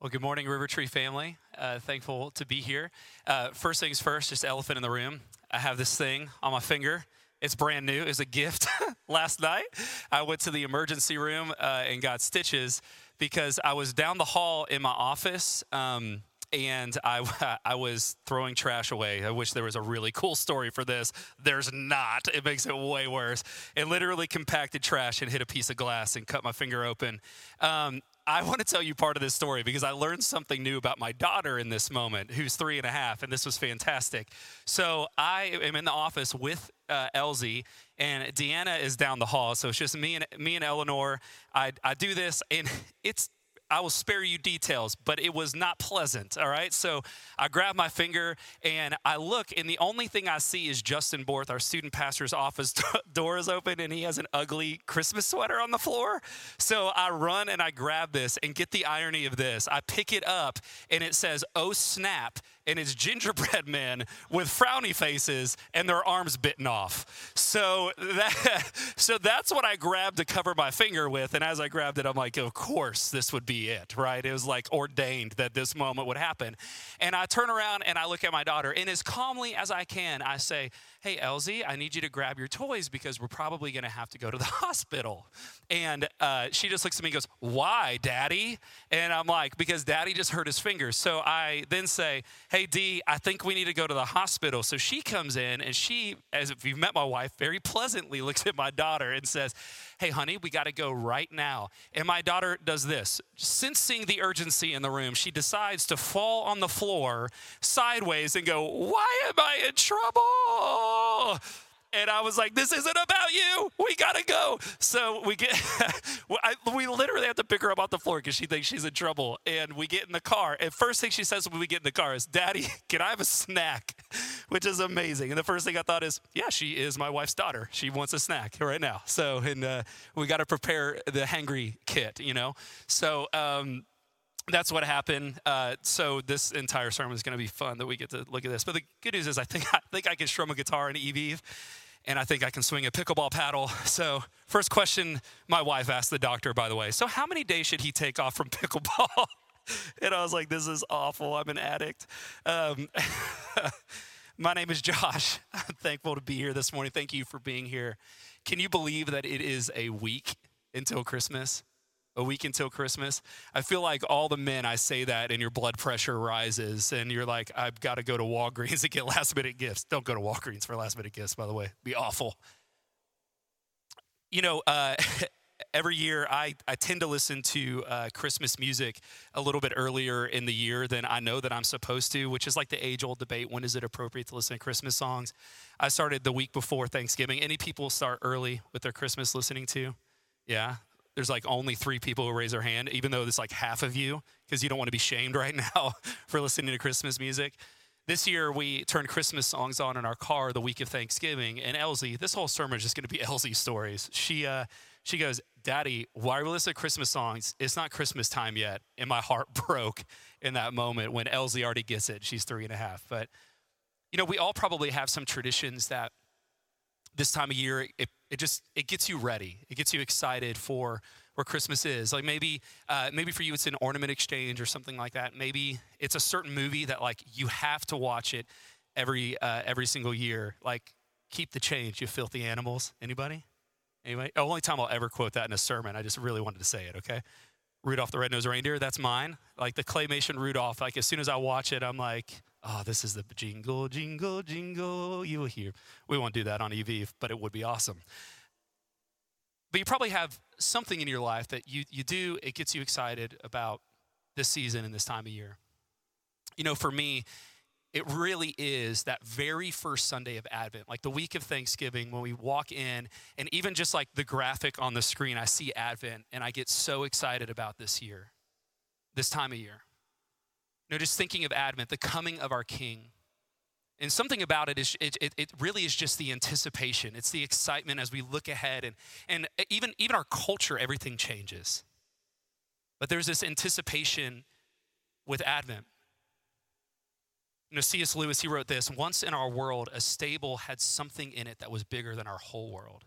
Well, good morning, River Tree family. Uh, thankful to be here. Uh, first things first, just elephant in the room. I have this thing on my finger. It's brand new. It's a gift. Last night, I went to the emergency room uh, and got stitches because I was down the hall in my office. Um, and I, I was throwing trash away. I wish there was a really cool story for this. There's not. It makes it way worse. It literally compacted trash and hit a piece of glass and cut my finger open. Um, I want to tell you part of this story because I learned something new about my daughter in this moment, who's three and a half, and this was fantastic. So I am in the office with uh, Elsie, and Deanna is down the hall. So it's just me and me and Eleanor. I I do this, and it's I will spare you details, but it was not pleasant. All right. So I grab my finger and I look, and the only thing I see is Justin Borth, our student pastor's office door is open, and he has an ugly Christmas sweater on the floor. So I run and I grab this and get the irony of this. I pick it up, and it says, Oh, snap and it's gingerbread men with frowny faces and their arms bitten off. So that so that's what I grabbed to cover my finger with. And as I grabbed it, I'm like, of course this would be it, right? It was like ordained that this moment would happen. And I turn around and I look at my daughter, and as calmly as I can, I say, Hey, Elsie, I need you to grab your toys because we're probably gonna have to go to the hospital. And uh, she just looks at me and goes, Why, Daddy? And I'm like, Because Daddy just hurt his finger. So I then say, Hey, hey, I think we need to go to the hospital. So she comes in and she, as if you've met my wife, very pleasantly looks at my daughter and says, hey, honey, we got to go right now. And my daughter does this. Sensing the urgency in the room, she decides to fall on the floor sideways and go, why am I in trouble? And I was like, this isn't about you. We got to go. So we get, we literally have to pick her up off the floor because she thinks she's in trouble. And we get in the car. And first thing she says when we get in the car is, Daddy, can I have a snack? Which is amazing. And the first thing I thought is, yeah, she is my wife's daughter. She wants a snack right now. So, and uh, we got to prepare the hangry kit, you know? So, um, that's what happened. Uh, so this entire sermon is going to be fun that we get to look at this. But the good news is, I think I think I can strum a guitar in Eve, and I think I can swing a pickleball paddle. So first question my wife asked the doctor, by the way. So how many days should he take off from pickleball? and I was like, this is awful. I'm an addict. Um, my name is Josh. I'm thankful to be here this morning. Thank you for being here. Can you believe that it is a week until Christmas? A week until Christmas. I feel like all the men, I say that, and your blood pressure rises, and you're like, I've got to go to Walgreens to get last minute gifts. Don't go to Walgreens for last minute gifts, by the way. Be awful. You know, uh, every year I, I tend to listen to uh, Christmas music a little bit earlier in the year than I know that I'm supposed to, which is like the age old debate when is it appropriate to listen to Christmas songs? I started the week before Thanksgiving. Any people start early with their Christmas listening to? Yeah, there's like only three people who raise their hand, even though there's like half of you, because you don't want to be shamed right now for listening to Christmas music. This year, we turned Christmas songs on in our car the week of Thanksgiving. And Elsie, this whole sermon is just going to be Elsie stories. She, uh, she goes, Daddy, why are we listening to Christmas songs? It's not Christmas time yet. And my heart broke in that moment when Elsie already gets it. She's three and a half. But, you know, we all probably have some traditions that this time of year, it, it just it gets you ready. It gets you excited for where Christmas is. Like maybe uh, maybe for you it's an ornament exchange or something like that. Maybe it's a certain movie that like you have to watch it every uh, every single year. Like keep the change, you filthy animals. Anybody? Anybody? Oh, only time I'll ever quote that in a sermon. I just really wanted to say it. Okay. Rudolph the Red-Nosed Reindeer. That's mine. Like the claymation Rudolph. Like as soon as I watch it, I'm like, oh, this is the jingle, jingle, jingle you will hear. We won't do that on EV, but it would be awesome. But you probably have something in your life that you, you do, it gets you excited about this season and this time of year. You know, for me, it really is that very first Sunday of Advent, like the week of Thanksgiving, when we walk in, and even just like the graphic on the screen, I see Advent, and I get so excited about this year, this time of year. You know, just thinking of Advent, the coming of our King. And something about it is, it, it, it, really is just the anticipation. It's the excitement as we look ahead. And, and even, even our culture, everything changes. But there's this anticipation with Advent. You know, C.S. Lewis, he wrote this Once in our world, a stable had something in it that was bigger than our whole world.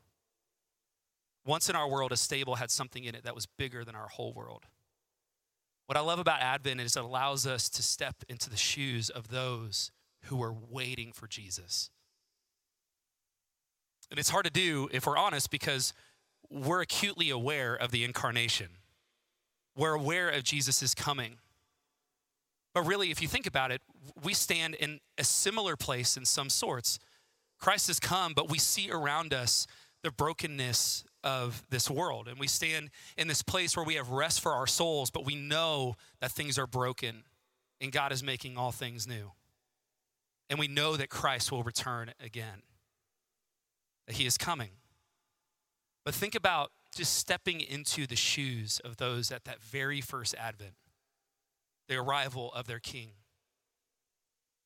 Once in our world, a stable had something in it that was bigger than our whole world. What I love about Advent is it allows us to step into the shoes of those who are waiting for Jesus. And it's hard to do if we're honest because we're acutely aware of the incarnation. We're aware of Jesus' coming. But really, if you think about it, we stand in a similar place in some sorts. Christ has come, but we see around us the brokenness of this world. And we stand in this place where we have rest for our souls, but we know that things are broken and God is making all things new. And we know that Christ will return again, that he is coming. But think about just stepping into the shoes of those at that very first advent, the arrival of their king.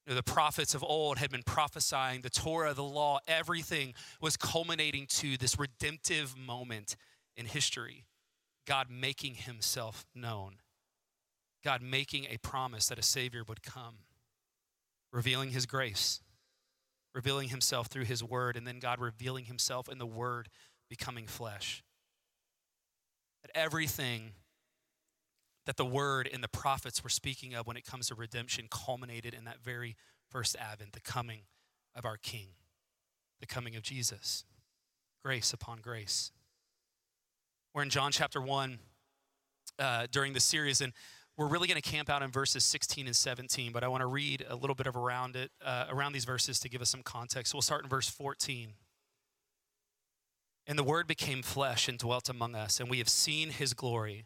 The prophets of old had been prophesying, the Torah, the law, everything was culminating to this redemptive moment in history. God making himself known, God making a promise that a Savior would come, revealing his grace, revealing himself through his word, and then God revealing himself in the word becoming flesh. That everything that the word and the prophets were speaking of when it comes to redemption culminated in that very first advent, the coming of our King, the coming of Jesus. Grace upon grace. We're in John chapter 1 uh, during the series, and we're really going to camp out in verses 16 and 17, but I want to read a little bit of around it, uh, around these verses to give us some context. We'll start in verse 14. And the Word became flesh and dwelt among us, and we have seen his glory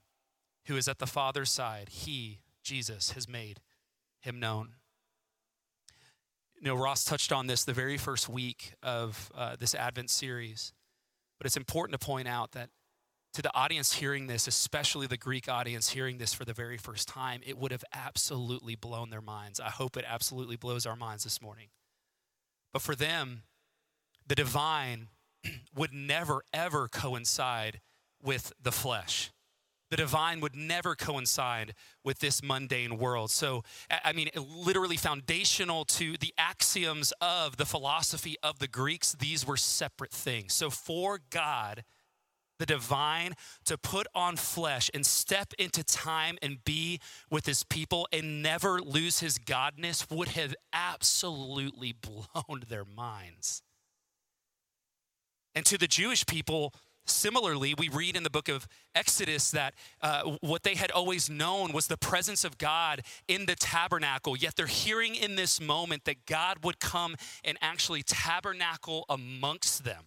who is at the Father's side. He, Jesus, has made him known. You know, Ross touched on this the very first week of uh, this Advent series, but it's important to point out that to the audience hearing this, especially the Greek audience hearing this for the very first time, it would have absolutely blown their minds. I hope it absolutely blows our minds this morning. But for them, the divine would never, ever coincide with the flesh. The divine would never coincide with this mundane world. So, I mean, literally foundational to the axioms of the philosophy of the Greeks, these were separate things. So, for God, the divine to put on flesh and step into time and be with his people and never lose his godness would have absolutely blown their minds. And to the Jewish people, Similarly, we read in the book of Exodus that uh, what they had always known was the presence of God in the tabernacle, yet they're hearing in this moment that God would come and actually tabernacle amongst them.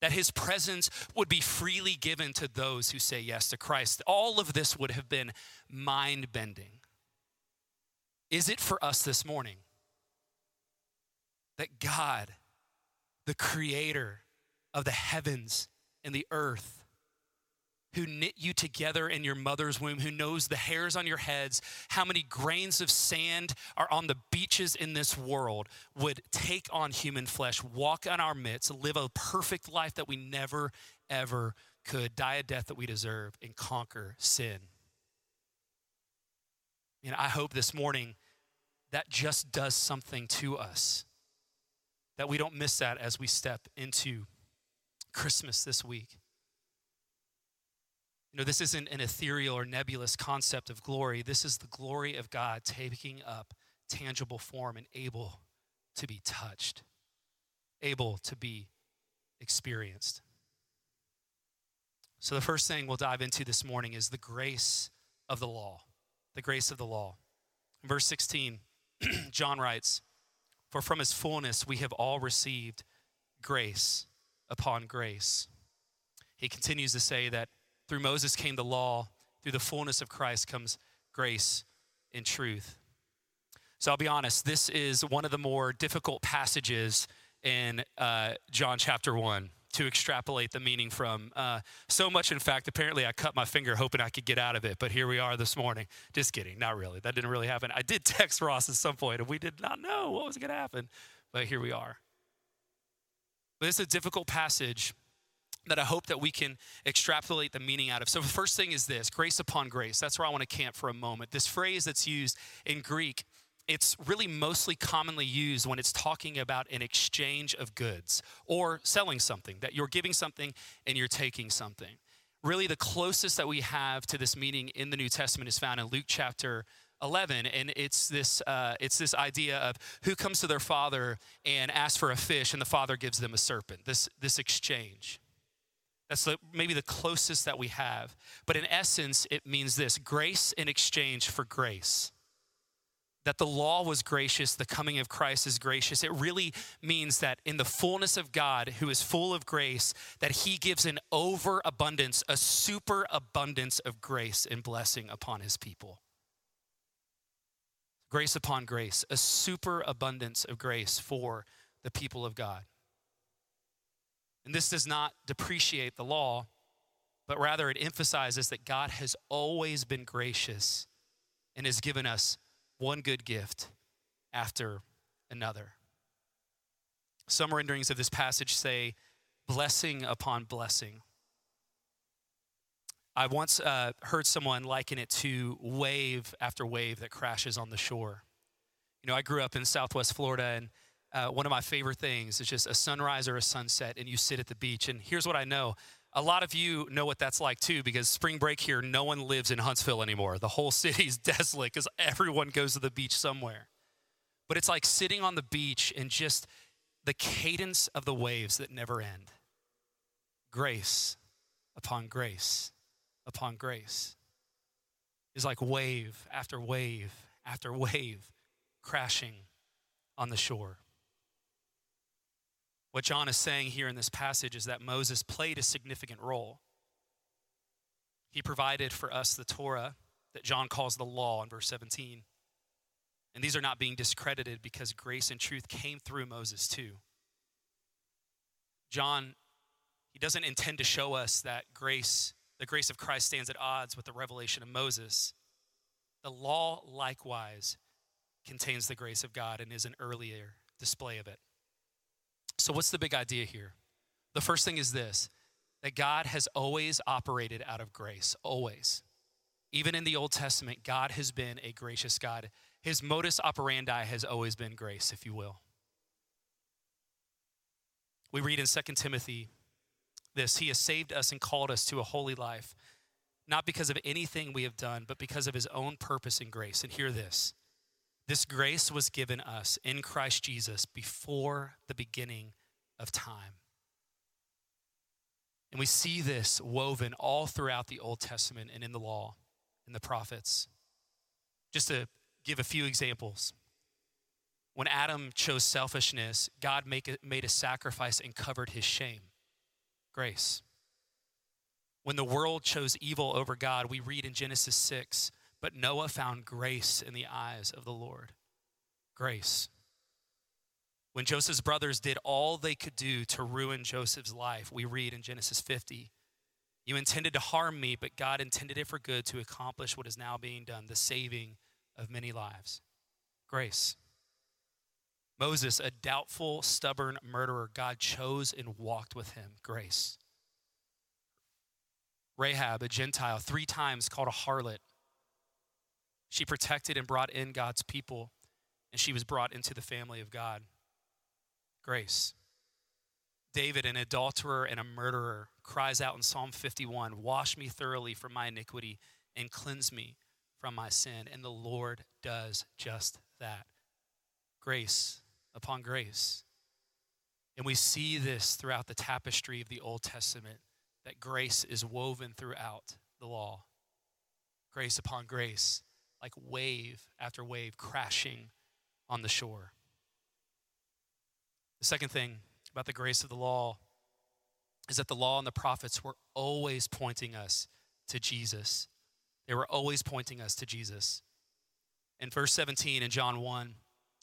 That his presence would be freely given to those who say yes to Christ. All of this would have been mind bending. Is it for us this morning that God, the creator, of the heavens and the earth, who knit you together in your mother's womb, who knows the hairs on your heads, how many grains of sand are on the beaches in this world, would take on human flesh, walk on our midst, live a perfect life that we never, ever could, die a death that we deserve, and conquer sin. And I hope this morning that just does something to us, that we don't miss that as we step into Christmas this week. You know, this isn't an ethereal or nebulous concept of glory. This is the glory of God taking up tangible form and able to be touched, able to be experienced. So, the first thing we'll dive into this morning is the grace of the law. The grace of the law. verse 16, John writes, For from his fullness we have all received grace upon grace. He continues to say that through Moses came the law, through the fullness of Christ comes grace and truth. So I'll be honest, this is one of the more difficult passages in uh, John chapter 1. to extrapolate the meaning from. Uh, so much, in fact, apparently I cut my finger hoping I could get out of it, but here we are this morning. Just kidding, not really. That didn't really happen. I did text Ross at some point, and we did not know what was going to happen, but here we are. But it's a difficult passage that I hope that we can extrapolate the meaning out of. So the first thing is this grace upon grace. That's where I want to camp for a moment. This phrase that's used in Greek, it's really mostly commonly used when it's talking about an exchange of goods or selling something, that you're giving something and you're taking something. Really, the closest that we have to this meaning in the New Testament is found in Luke chapter 11 and it's this uh, it's this idea of who comes to their father and asks for a fish and the father gives them a serpent this this exchange that's the, maybe the closest that we have. But in essence, it means this grace in exchange for grace. That the law was gracious, the coming of Christ is gracious. It really means that in the fullness of God, who is full of grace, that he gives an overabundance, a superabundance of grace and blessing upon his people. Grace upon grace, a superabundance of grace for the people of God. And this does not depreciate the law, but rather it emphasizes that God has always been gracious and has given us one good gift after another. Some renderings of this passage say, blessing upon blessing. I once uh, heard someone liken it to wave after wave that crashes on the shore. You know, I grew up in Southwest Florida, and uh, one of my favorite things is just a sunrise or a sunset, and you sit at the beach. And here's what I know a lot of you know what that's like too, because spring break here, no one lives in Huntsville anymore. The whole city's desolate because everyone goes to the beach somewhere. But it's like sitting on the beach and just the cadence of the waves that never end grace upon grace upon grace is like wave after wave after wave crashing on the shore. What John is saying here in this passage is that Moses played a significant role. He provided for us the Torah that John calls the law in verse 17. And these are not being discredited because grace and truth came through Moses too. John, he doesn't intend to show us that grace, the grace of Christ stands at odds with the revelation of Moses. The law likewise contains the grace of God and is an earlier display of it. So, what's the big idea here? The first thing is this that God has always operated out of grace, always. Even in the Old Testament, God has been a gracious God. His modus operandi has always been grace, if you will. We read in 2 Timothy this He has saved us and called us to a holy life, not because of anything we have done, but because of His own purpose and grace. And hear this this grace was given us in Christ Jesus before the beginning of time. And we see this woven all throughout the Old Testament and in the law and the prophets. Just to give a few examples. When Adam chose selfishness, God made a sacrifice and covered his shame. Grace. When the world chose evil over God, we read in Genesis 6 but Noah found grace in the eyes of the Lord. Grace. When Joseph's brothers did all they could do to ruin Joseph's life, we read in Genesis 50 You intended to harm me, but God intended it for good to accomplish what is now being done, the saving of many lives. Grace. Moses, a doubtful, stubborn murderer, God chose and walked with him. Grace. Rahab, a Gentile, three times called a harlot, she protected and brought in God's people, and she was brought into the family of God. Grace. David, an adulterer and a murderer, cries out in Psalm 51 Wash me thoroughly from my iniquity and cleanse me from my sin. And the Lord does just that. Grace upon grace. And we see this throughout the tapestry of the Old Testament that grace is woven throughout the law. Grace upon grace like wave after wave crashing on the shore. The second thing about the grace of the law is that the law and the prophets were always pointing us to Jesus. They were always pointing us to Jesus. In verse 17 in John 1,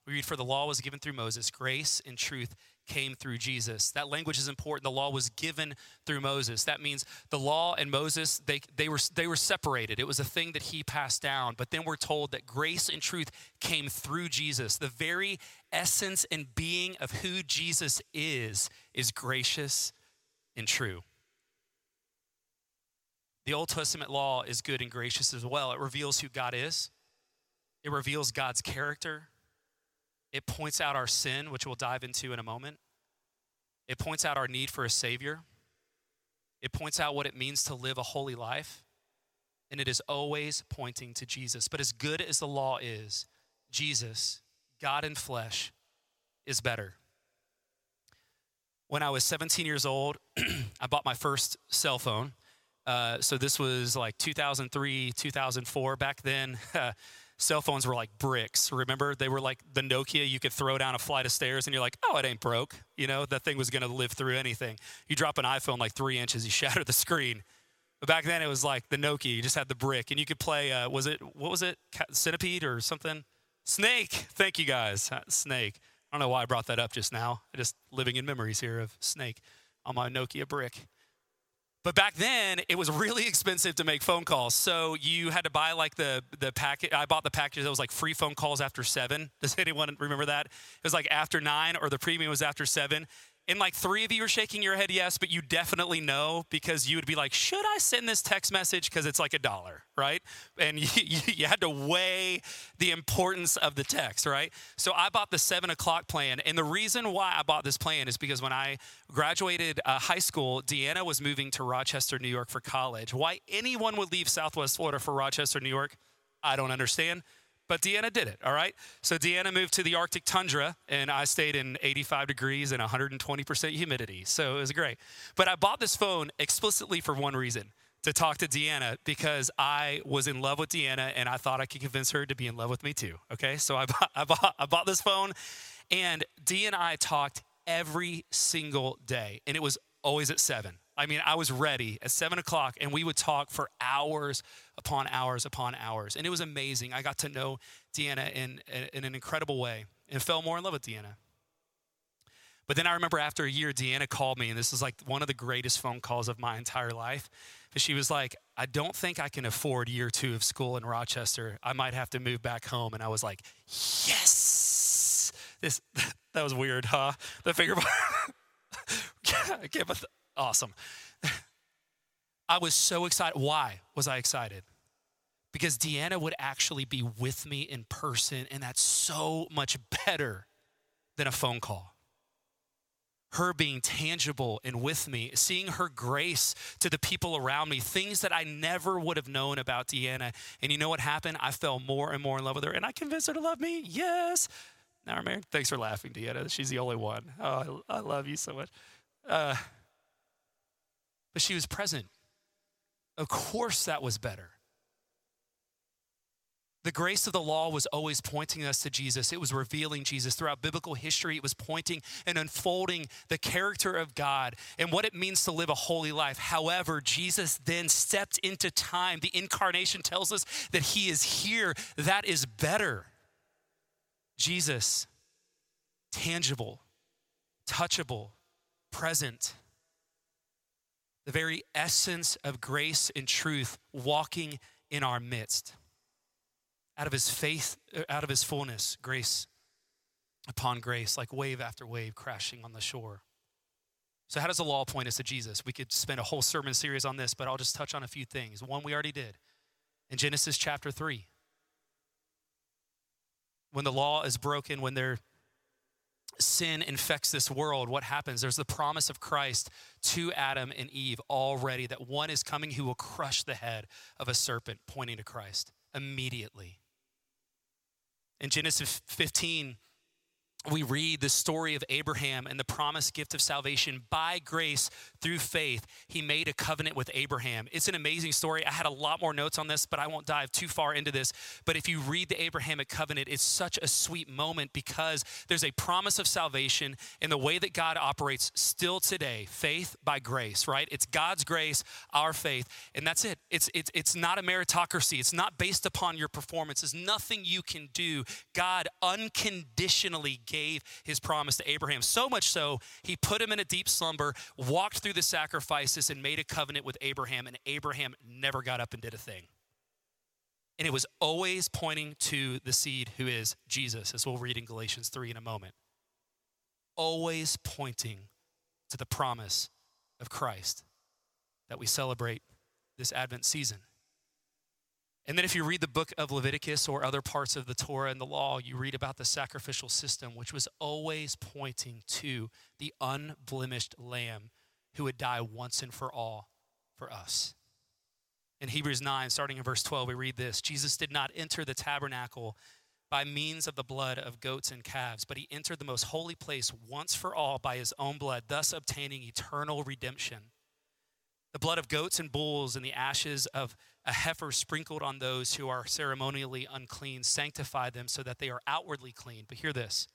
We read, For the law was given through Moses, grace and truth came through Jesus. That language is important. The law was given through Moses. That means the law and Moses, they, they, were, they were separated. It was a thing that he passed down. But then we're told that grace and truth came through Jesus. The very essence and being of who Jesus is, is gracious and true. The Old Testament law is good and gracious as well. It reveals who God is, it reveals God's character, it points out our sin, which we'll dive into in a moment. It points out our need for a Savior. It points out what it means to live a holy life. And it is always pointing to Jesus. But as good as the law is, Jesus, God in flesh, is better. When I was 17 years old, I bought my first cell phone. Uh, so this was like 2003, 2004. Back then, cell phones were like bricks. Remember, they were like the Nokia. You could throw down a flight of stairs, and you're like, "Oh, it ain't broke." You know, that thing was going to live through anything. You drop an iPhone like three inches, you shatter the screen. But back then, it was like the Nokia. You just had the brick, and you could play. Uh, was it what was it? Centipede or something? Snake. Thank you guys. Uh, Snake. I don't know why I brought that up just now. I just living in memories here of Snake on my Nokia brick. But back then, it was really expensive to make phone calls. So you had to buy like the the packet. I bought the package that was like free phone calls after seven. Does anyone remember that? It was like after nine, or the premium was after seven. And like three of you are shaking your head yes, but you definitely know because you would be like, should I send this text message? Because it's like a dollar, right? And you, you, had to weigh the importance of the text, right? So I bought the seven o'clock plan. And the reason why I bought this plan is because when I graduated uh, high school, Deanna was moving to Rochester, New York for college. Why anyone would leave Southwest Florida for Rochester, New York, I don't understand. But Deanna did it, all right? So Deanna moved to the Arctic tundra, and I stayed in 85 degrees and 120% humidity. So it was great. But I bought this phone explicitly for one reason to talk to Deanna because I was in love with Deanna and I thought I could convince her to be in love with me too. Okay, so I bought, I bought, I bought this phone, and Dee and I talked every single day, and it was always at seven. I mean, I was ready at seven o'clock, and we would talk for hours upon hours upon hours. And it was amazing. I got to know Deanna in, in an incredible way and fell more in love with Deanna. But then I remember after a year, Deanna called me, and this is like one of the greatest phone calls of my entire life. But she was like, I don't think I can afford year two of school in Rochester. I might have to move back home. And I was like, yes. This, that was weird, huh? The finger. okay, but awesome. I was so excited. Why was I excited? Because Deanna would actually be with me in person, and that's so much better than a phone call. Her being tangible and with me, seeing her grace to the people around me, things that I never would have known about Deanna. And you know what happened? I fell more and more in love with her, and I convinced her to love me. Yes. Now we're married. Thanks for laughing, Deanna. She's the only one. Oh, I, I love you so much. Uh, but she was present. Of course, that was better. The grace of the law was always pointing us to Jesus. It was revealing Jesus. Throughout biblical history, it was pointing and unfolding the character of God and what it means to live a holy life. However, Jesus then stepped into time. The incarnation tells us that he is here. That is better. Jesus, tangible, touchable, present the very essence of grace and truth walking in our midst. Out of his faith, uh, out of his fullness, grace upon grace, like wave after wave crashing on the shore. So, how does the law point us to Jesus? We could spend a whole sermon series on this, but I'll just touch on a few things. One we already did in Genesis chapter 3. When the law is broken, when there sin infects this world, what happens? There's the promise of Christ to Adam and Eve already that one is coming who will crush the head of a serpent, pointing to Christ immediately. In Genesis 15, we read the story of Abraham and the promised gift of salvation by grace through faith. He made a covenant with Abraham. It's an amazing story. I had a lot more notes on this, but I won't dive too far into this. But if you read the Abrahamic covenant, it's such a sweet moment because there's a promise of salvation in the way that God operates still today faith by grace, right? It's God's grace, our faith, and that's it. It's, it's, it's not a meritocracy, it's not based upon your performance, it's nothing you can do. God unconditionally gave his promise to Abraham. So much so, he put him in a deep slumber, walked through the sacrifices, and made a covenant with Abraham, and Abraham never got up and did a thing. And it was always pointing to the seed who is Jesus, as we'll read in Galatians 3 in a moment. Always pointing to the promise of Christ that we celebrate this Advent season. And then, if you read the book of Leviticus or other parts of the Torah and the law, you read about the sacrificial system, which was always pointing to the unblemished lamb who would die once and for all for us. In Hebrews 9, starting in verse 12, we read this Jesus did not enter the tabernacle by means of the blood of goats and calves, but he entered the most holy place once for all by his own blood, thus obtaining eternal redemption. The blood of goats and bulls and the ashes of a heifer sprinkled on those who are ceremonially unclean, sanctify them so that they are outwardly clean. But hear this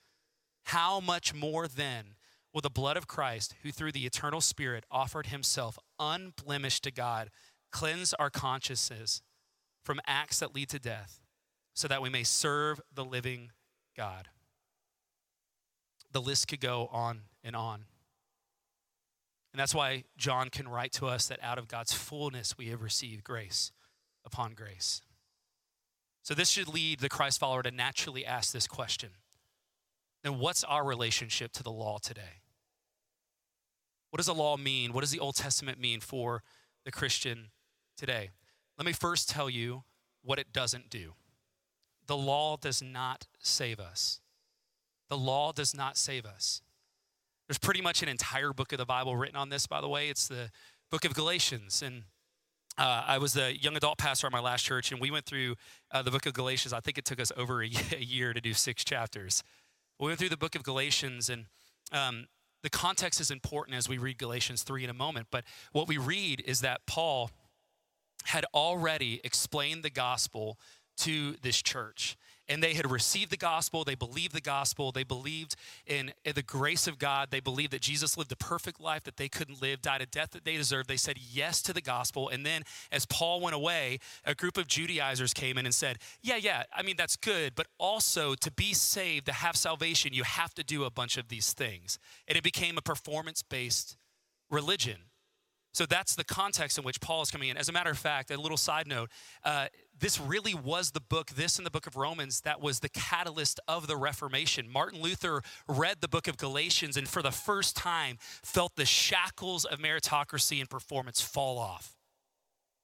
how much more then will the blood of Christ, who through the eternal Spirit offered himself unblemished to God, cleanse our consciences from acts that lead to death, so that we may serve the living God? The list could go on and on. And that's why John can write to us that out of God's fullness we have received grace upon grace. So, this should lead the Christ follower to naturally ask this question Then, what's our relationship to the law today? What does the law mean? What does the Old Testament mean for the Christian today? Let me first tell you what it doesn't do. The law does not save us. The law does not save us. There's pretty much an entire book of the Bible written on this, by the way. It's the book of Galatians. And uh, I was the young adult pastor at my last church, and we went through uh, the book of Galatians. I think it took us over a year to do six chapters. We went through the book of Galatians, and um, the context is important as we read Galatians 3 in a moment. But what we read is that Paul had already explained the gospel to this church and they had received the gospel. They believed the gospel. They believed in, in, the grace of God. They believed that Jesus lived a perfect life that they couldn't live, died a death that they deserved. They said yes to the gospel. And then, as Paul went away, a group of Judaizers came in and said, Yeah, yeah, I mean, that's good. But also, to be saved, to have salvation, you have to do a bunch of these things. And it became a performance based religion. So that's the context in which Paul is coming in. As a matter of fact, a little side note uh, this really was the book, this and the book of Romans, that was the catalyst of the Reformation. Martin Luther read the book of Galatians and for the first time felt the shackles of meritocracy and performance fall off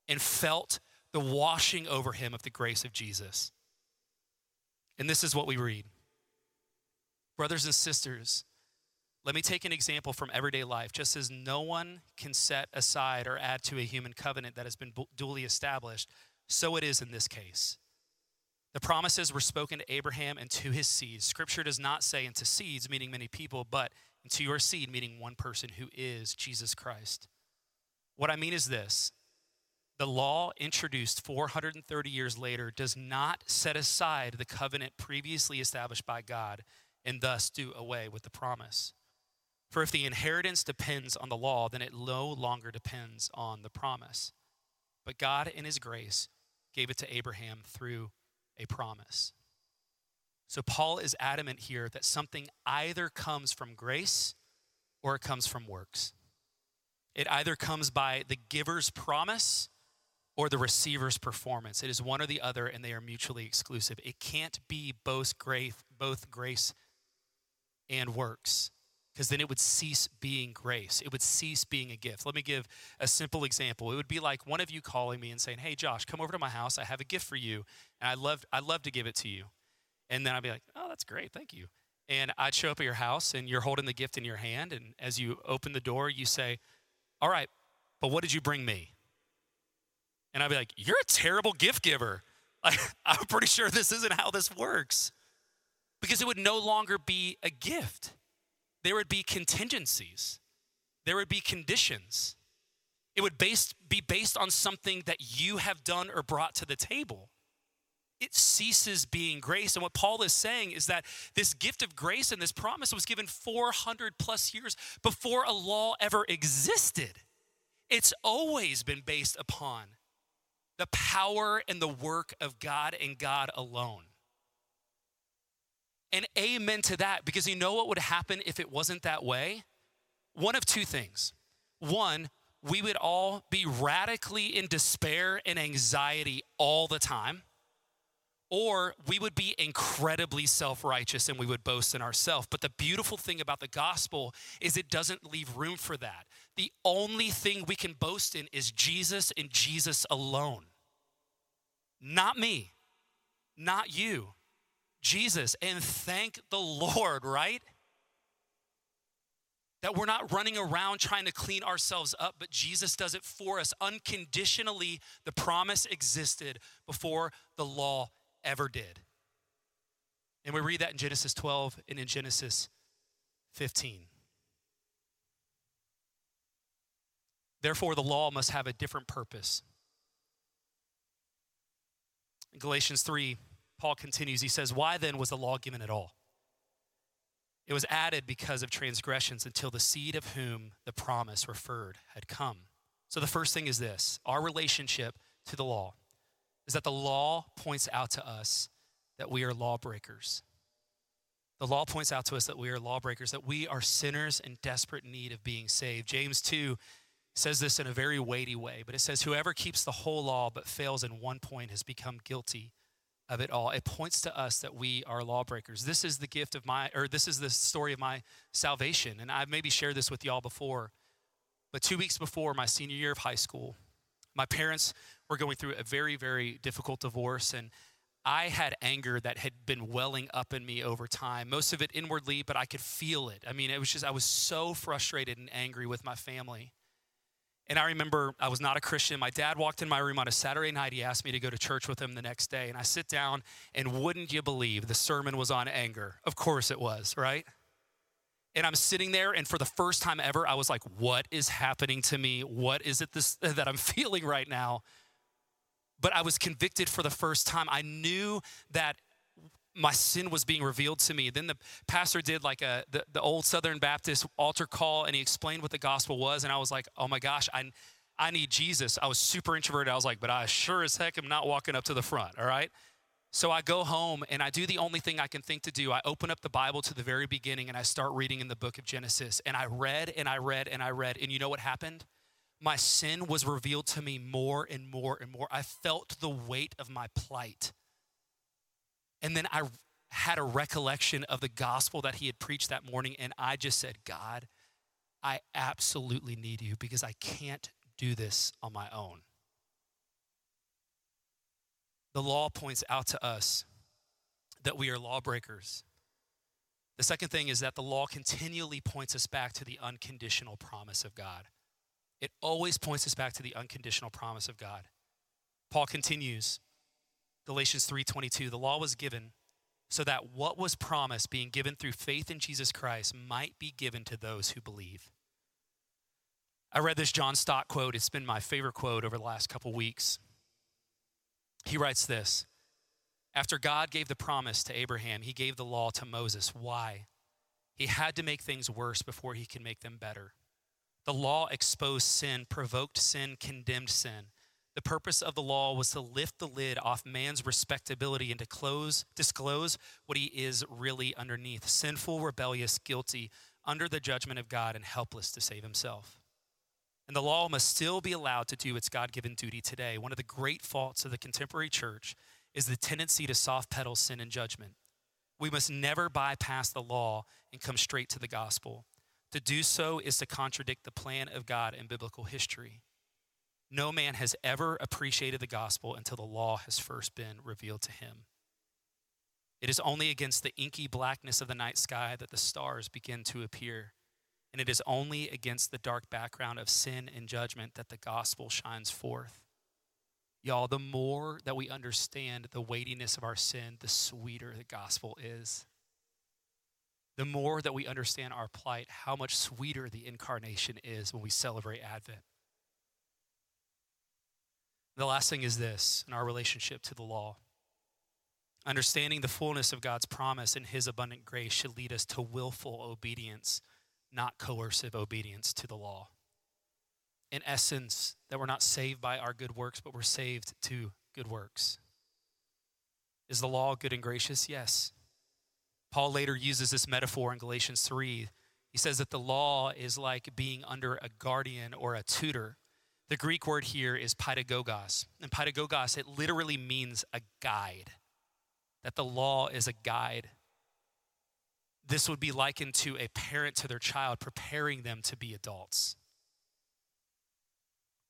and felt the washing over him of the grace of Jesus. And this is what we read Brothers and sisters, let me take an example from everyday life. Just as no one can set aside or add to a human covenant that has been duly established, so it is in this case. The promises were spoken to Abraham and to his seed. Scripture does not say into seeds, meaning many people, but into your seed, meaning one person who is Jesus Christ. What I mean is this the law introduced 430 years later does not set aside the covenant previously established by God and thus do away with the promise. For if the inheritance depends on the law, then it no longer depends on the promise. But God, in His grace, gave it to Abraham through a promise. So Paul is adamant here that something either comes from grace or it comes from works. It either comes by the giver's promise or the receiver's performance. It is one or the other, and they are mutually exclusive. It can't be both grace, both grace and works because then it would cease being grace. It would cease being a gift. Let me give a simple example. It would be like one of you calling me and saying, "Hey, Josh, come over to my house. I have a gift for you, and I love I'd love to give it to you." And then I'd be like, "Oh, that's great. Thank you." And I'd show up at your house, and you're holding the gift in your hand, and as you open the door, you say, "All right, but what did you bring me?" And I'd be like, "You're a terrible gift giver. Like, I'm pretty sure this isn't how this works." because it would no longer be a gift. There would be contingencies, there would be conditions. It would based, be based on something that you have done or brought to the table. It ceases being grace. And what Paul is saying is that this gift of grace and this promise was given 400 plus years before a law ever existed. It's always been based upon the power and the work of God and God alone. And amen to that, because you know what would happen if it wasn't that way? One of two things. One, we would all be radically in despair and anxiety all the time, or we would be incredibly self righteous and we would boast in ourselves. But the beautiful thing about the gospel is it doesn't leave room for that. The only thing we can boast in is Jesus and Jesus alone. Not me, not you. Jesus and thank the Lord, right? That we're not running around trying to clean ourselves up, but Jesus does it for us unconditionally. The promise existed before the law ever did. And we read that in Genesis 12 and in Genesis 15. Therefore, the law must have a different purpose. In Galatians 3, Paul continues, he says, Why then was the law given at all? It was added because of transgressions until the seed of whom the promise referred had come. So the first thing is this our relationship to the law is that the law points out to us that we are lawbreakers. The law points out to us that we are lawbreakers, that we are sinners in desperate need of being saved. James 2 says this in a very weighty way, but it says, Whoever keeps the whole law but fails in one point has become guilty of it all. It points to us that we are lawbreakers. This is the gift of my, or this is the story of my salvation. And I've maybe shared this with y'all before, but two weeks before my senior year of high school, my parents were going through a very, very difficult divorce. And I had anger that had been welling up in me over time, most of it inwardly, but I could feel it. I mean, it was just, I was so frustrated and angry with my family. And I remember I was not a Christian. My dad walked in my room on a Saturday night. He asked me to go to church with him the next day. And I sit down, and wouldn't you believe the sermon was on anger? Of course it was, right? And I'm sitting there, and for the first time ever, I was like, what is happening to me? What is it this, that I'm feeling right now? But I was convicted for the first time. I knew that my sin was being revealed to me. Then the pastor did like a the, the old Southern Baptist altar call and he explained what the gospel was. And I was like, oh my gosh, I I need Jesus. I was super introverted. I was like, but I sure as heck am not walking up to the front, all right? So I go home and I do the only thing I can think to do. I open up the Bible to the very beginning and I start reading in the book of Genesis. And I read and I read and I read. And you know what happened? My sin was revealed to me more and more and more. I felt the weight of my plight. And then I had a recollection of the gospel that he had preached that morning, and I just said, God, I absolutely need you because I can't do this on my own. The law points out to us that we are lawbreakers. The second thing is that the law continually points us back to the unconditional promise of God. It always points us back to the unconditional promise of God. Paul continues Galatians 3:22, the law was given so that what was promised being given through faith in Jesus Christ might be given to those who believe. I read this John Stott quote. It's been my favorite quote over the last couple weeks. He writes this After God gave the promise to Abraham, he gave the law to Moses. Why? He had to make things worse before he can make them better. The law exposed sin, provoked sin, condemned sin. The purpose of the law was to lift the lid off man's respectability and to close, disclose what he is really underneath sinful, rebellious, guilty, under the judgment of God, and helpless to save himself. And the law must still be allowed to do its God given duty today. One of the great faults of the contemporary church is the tendency to soft pedal sin and judgment. We must never bypass the law and come straight to the gospel. To do so is to contradict the plan of God in biblical history. No man has ever appreciated the gospel until the law has first been revealed to him. It is only against the inky blackness of the night sky that the stars begin to appear. And it is only against the dark background of sin and judgment that the gospel shines forth. Y'all, the more that we understand the weightiness of our sin, the sweeter the gospel is. the more that we understand our plight, how much sweeter the incarnation is when we celebrate Advent. The last thing is this in our relationship to the law. Understanding the fullness of God's promise and his abundant grace should lead us to willful obedience, not coercive obedience to the law. In essence, that we're not saved by our good works, but we're saved to good works. Is the law good and gracious? Yes. Paul later uses this metaphor in Galatians 3. He says that the law is like being under a guardian or a tutor. The Greek word here is pedagogos. And pedagogos, it literally means a guide, that the law is a guide. This would be likened to a parent to their child, preparing them to be adults.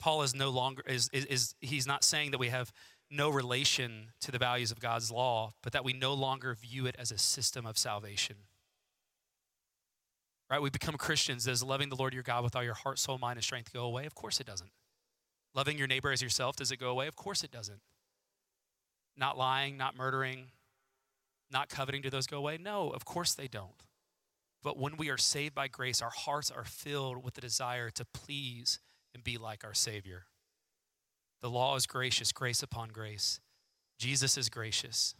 Paul is no longer, is, is, is he's not saying that we have no relation to the values of God's law, but that we no longer view it as a system of salvation. Right? We become Christians. Does loving the Lord your God with all your heart, soul, mind, and strength go away? Of course it doesn't. Loving your neighbor as yourself, does it go away? Of course it doesn't. Not lying, not murdering, not coveting, do those go away? No, of course they don't. But when we are saved by grace, our hearts are filled with the desire to please and be like our Savior. The law is gracious, grace upon grace. Jesus is gracious.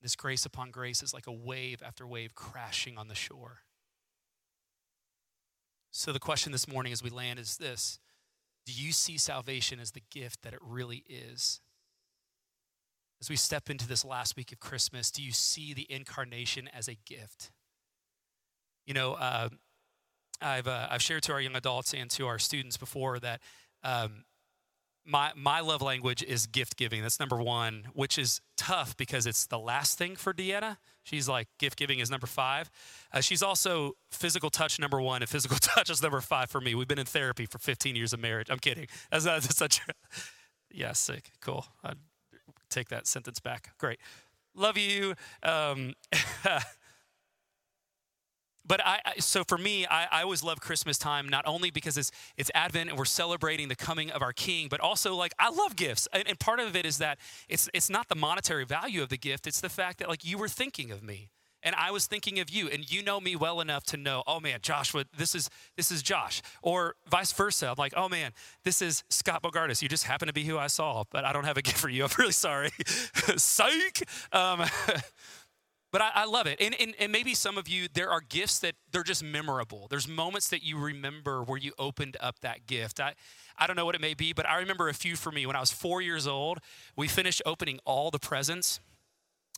This grace upon grace is like a wave after wave crashing on the shore. So, the question this morning as we land is this Do you see salvation as the gift that it really is? As we step into this last week of Christmas, do you see the incarnation as a gift? You know, uh, I've, uh, I've shared to our young adults and to our students before that um, my my love language is gift giving. That's number one, which is tough because it's the last thing for Deanna. She's like gift giving is number five. Uh, she's also physical touch number one, and physical touch is number five for me. We've been in therapy for 15 years of marriage. I'm kidding. That's not that's such. yeah, sick. Cool. I'd take that sentence back. Great. Love you. Um, but I, so for me, I, I, always love Christmas time, not only because it's, it's Advent and we're celebrating the coming of our King, but also like I love gifts. And, and, part of it is that it's, it's not the monetary value of the gift, it's the fact that like you were thinking of me and I was thinking of you and you know me well enough to know, oh man, Joshua, this is, this is Josh. Or vice versa. I'm like, oh man, this is Scott Bogardus. You just happen to be who I saw, but I don't have a gift for you. I'm really sorry. Psych. Um, But I, I love it. And, and, and, maybe some of you, there are gifts that they're just memorable. There's moments that you remember where you opened up that gift. I, I don't know what it may be, but I remember a few for me. When I was four years old, we finished opening all the presents.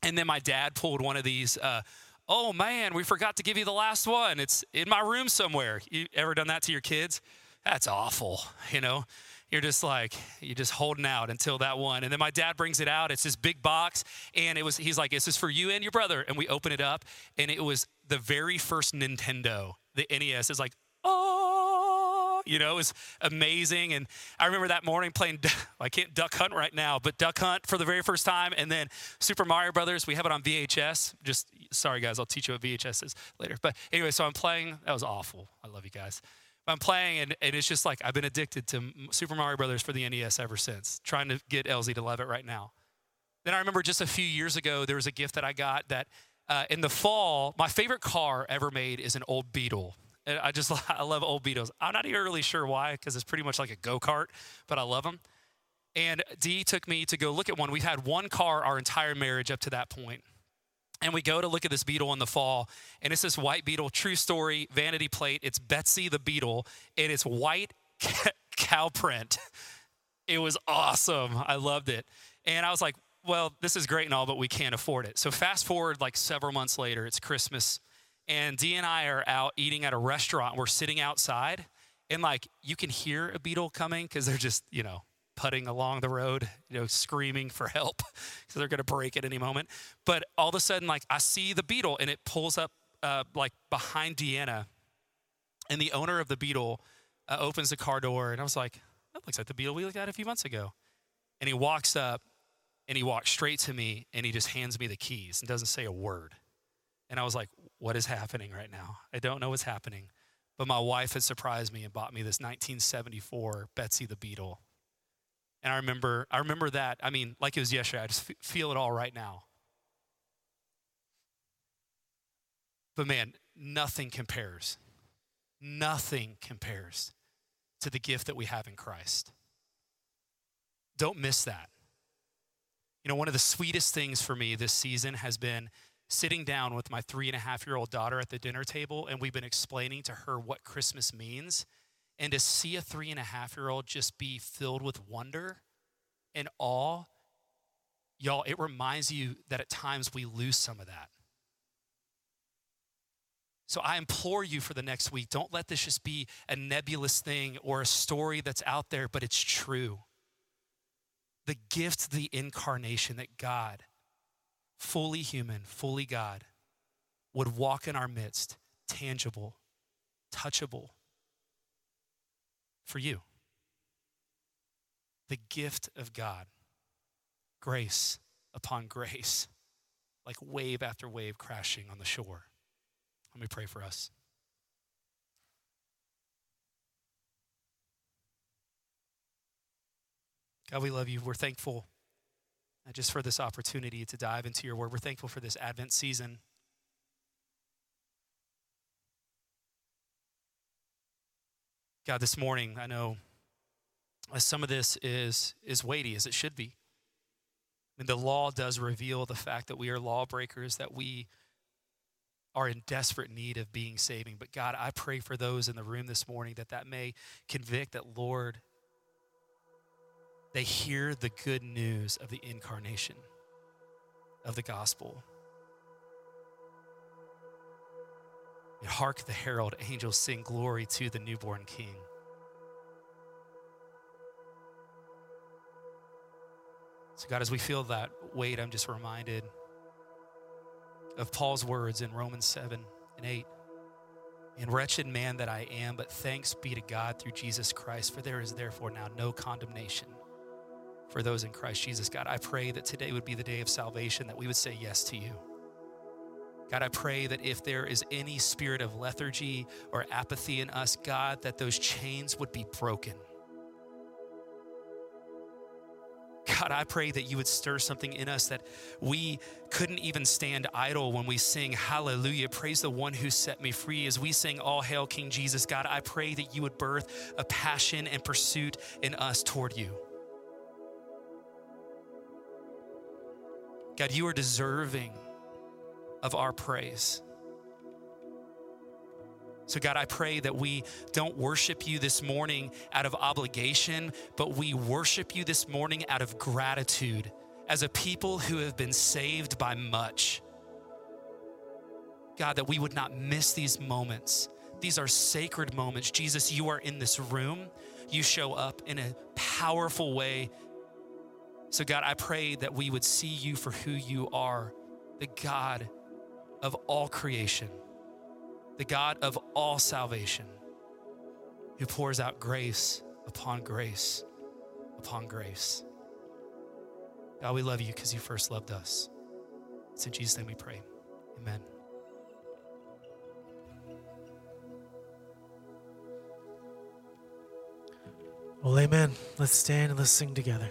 And then my dad pulled one of these. Uh, oh man, we forgot to give you the last one. It's in my room somewhere. You ever done that to your kids? That's awful, you know? You're just like you're just holding out until that one. And then my dad brings it out. It's this big box and it was he's like this is for you and your brother. And we open it up and it was the very first nintendo the nes is like oh you know it was amazing. And i remember that morning playing i can't duck hunt right now but duck hunt for the very first time. And then super mario brothers we have it on vhs just sorry guys i'll teach you what vhs is later. But anyway so i'm playing. That was awful. I love you guys I'm playing, and, and it's just like I've been addicted to Super Mario Brothers for the NES ever since, trying to get LZ to love it right now. Then I remember just a few years ago, there was a gift that I got that uh, in the fall, my favorite car ever made is an old Beetle. And I just I love old Beetles. I'm not even really sure why, because it's pretty much like a go kart, but I love them. And Dee took me to go look at one. We've had one car our entire marriage up to that point. And we go to look at this beetle in the fall, and it's this white beetle, true story, vanity plate. It's Betsy the beetle, and it's white cow print. It was awesome. I loved it. And I was like, well, this is great and all, but we can't afford it. So fast forward like several months later, it's Christmas, and Dee and I are out eating at a restaurant. We're sitting outside, and like you can hear a beetle coming because they're just, you know, putting along the road, you know, screaming for help because they're going to break at any moment. But all of a sudden, like I see the beetle and it pulls up uh, like behind Deanna, and the owner of the beetle uh, opens the car door, and I was like, that looks like the beetle we looked at a few months ago. And he walks up, and he walks straight to me, and he just hands me the keys and doesn't say a word. And I was like, what is happening right now? I don't know what's happening. But my wife had surprised me and bought me this 1974 Betsy the Beetle and I remember, I remember that. I mean, like it was yesterday. I just feel it all right now. But man, nothing compares. Nothing compares to the gift that we have in Christ. Don't miss that. You know, one of the sweetest things for me this season has been sitting down with my three and a half year old daughter at the dinner table, and we've been explaining to her what Christmas means. And to see a three and a half year old just be filled with wonder and awe, y'all, it reminds you that at times we lose some of that. So I implore you for the next week, don't let this just be a nebulous thing or a story that's out there, but it's true. The gift, the incarnation that God, fully human, fully God, would walk in our midst, tangible, touchable for you. The gift of God, grace upon grace, like wave after wave crashing on the shore. Let me pray for us. God, we love you. We're thankful uh, just for this opportunity to dive into your word. We're thankful for this Advent season. God, this morning, I know some of this is, is weighty as it should be. And the law does reveal the fact that we are lawbreakers, that we are in desperate need of being saving. But God, I pray for those in the room this morning that that may convict that, Lord, they hear the good news of the incarnation, of the gospel. Hark the herald angels sing glory to the newborn king. So, God, as we feel that weight, I'm just reminded of Paul's words in Romans 7 and 8. And wretched man that I am, but thanks be to God through Jesus Christ, for there is therefore now no condemnation for those in Christ Jesus. God, I pray that today would be the day of salvation, that we would say yes to you. God, I pray that if there is any spirit of lethargy or apathy in us, God, that those chains would be broken. God, I pray that you would stir something in us that we couldn't even stand idle when we sing hallelujah, praise the one who set me free. As we sing all hail King Jesus, God, I pray that you would birth a passion and pursuit in us toward you. God, you are deserving of our praise. So, God, I pray that we don't worship you this morning out of obligation, but we worship you this morning out of gratitude as a people who have been saved by much. God, that we would not miss these moments. These are sacred moments. Jesus, you are in this room. You show up in a powerful way. So, God, I pray that we would see you for who you are, the God of all creation the God of all salvation, who pours out grace upon grace upon grace. God, we love you because you first loved us. It's in Jesus' name we pray. Amen. Well, amen. Let's stand and let's sing together.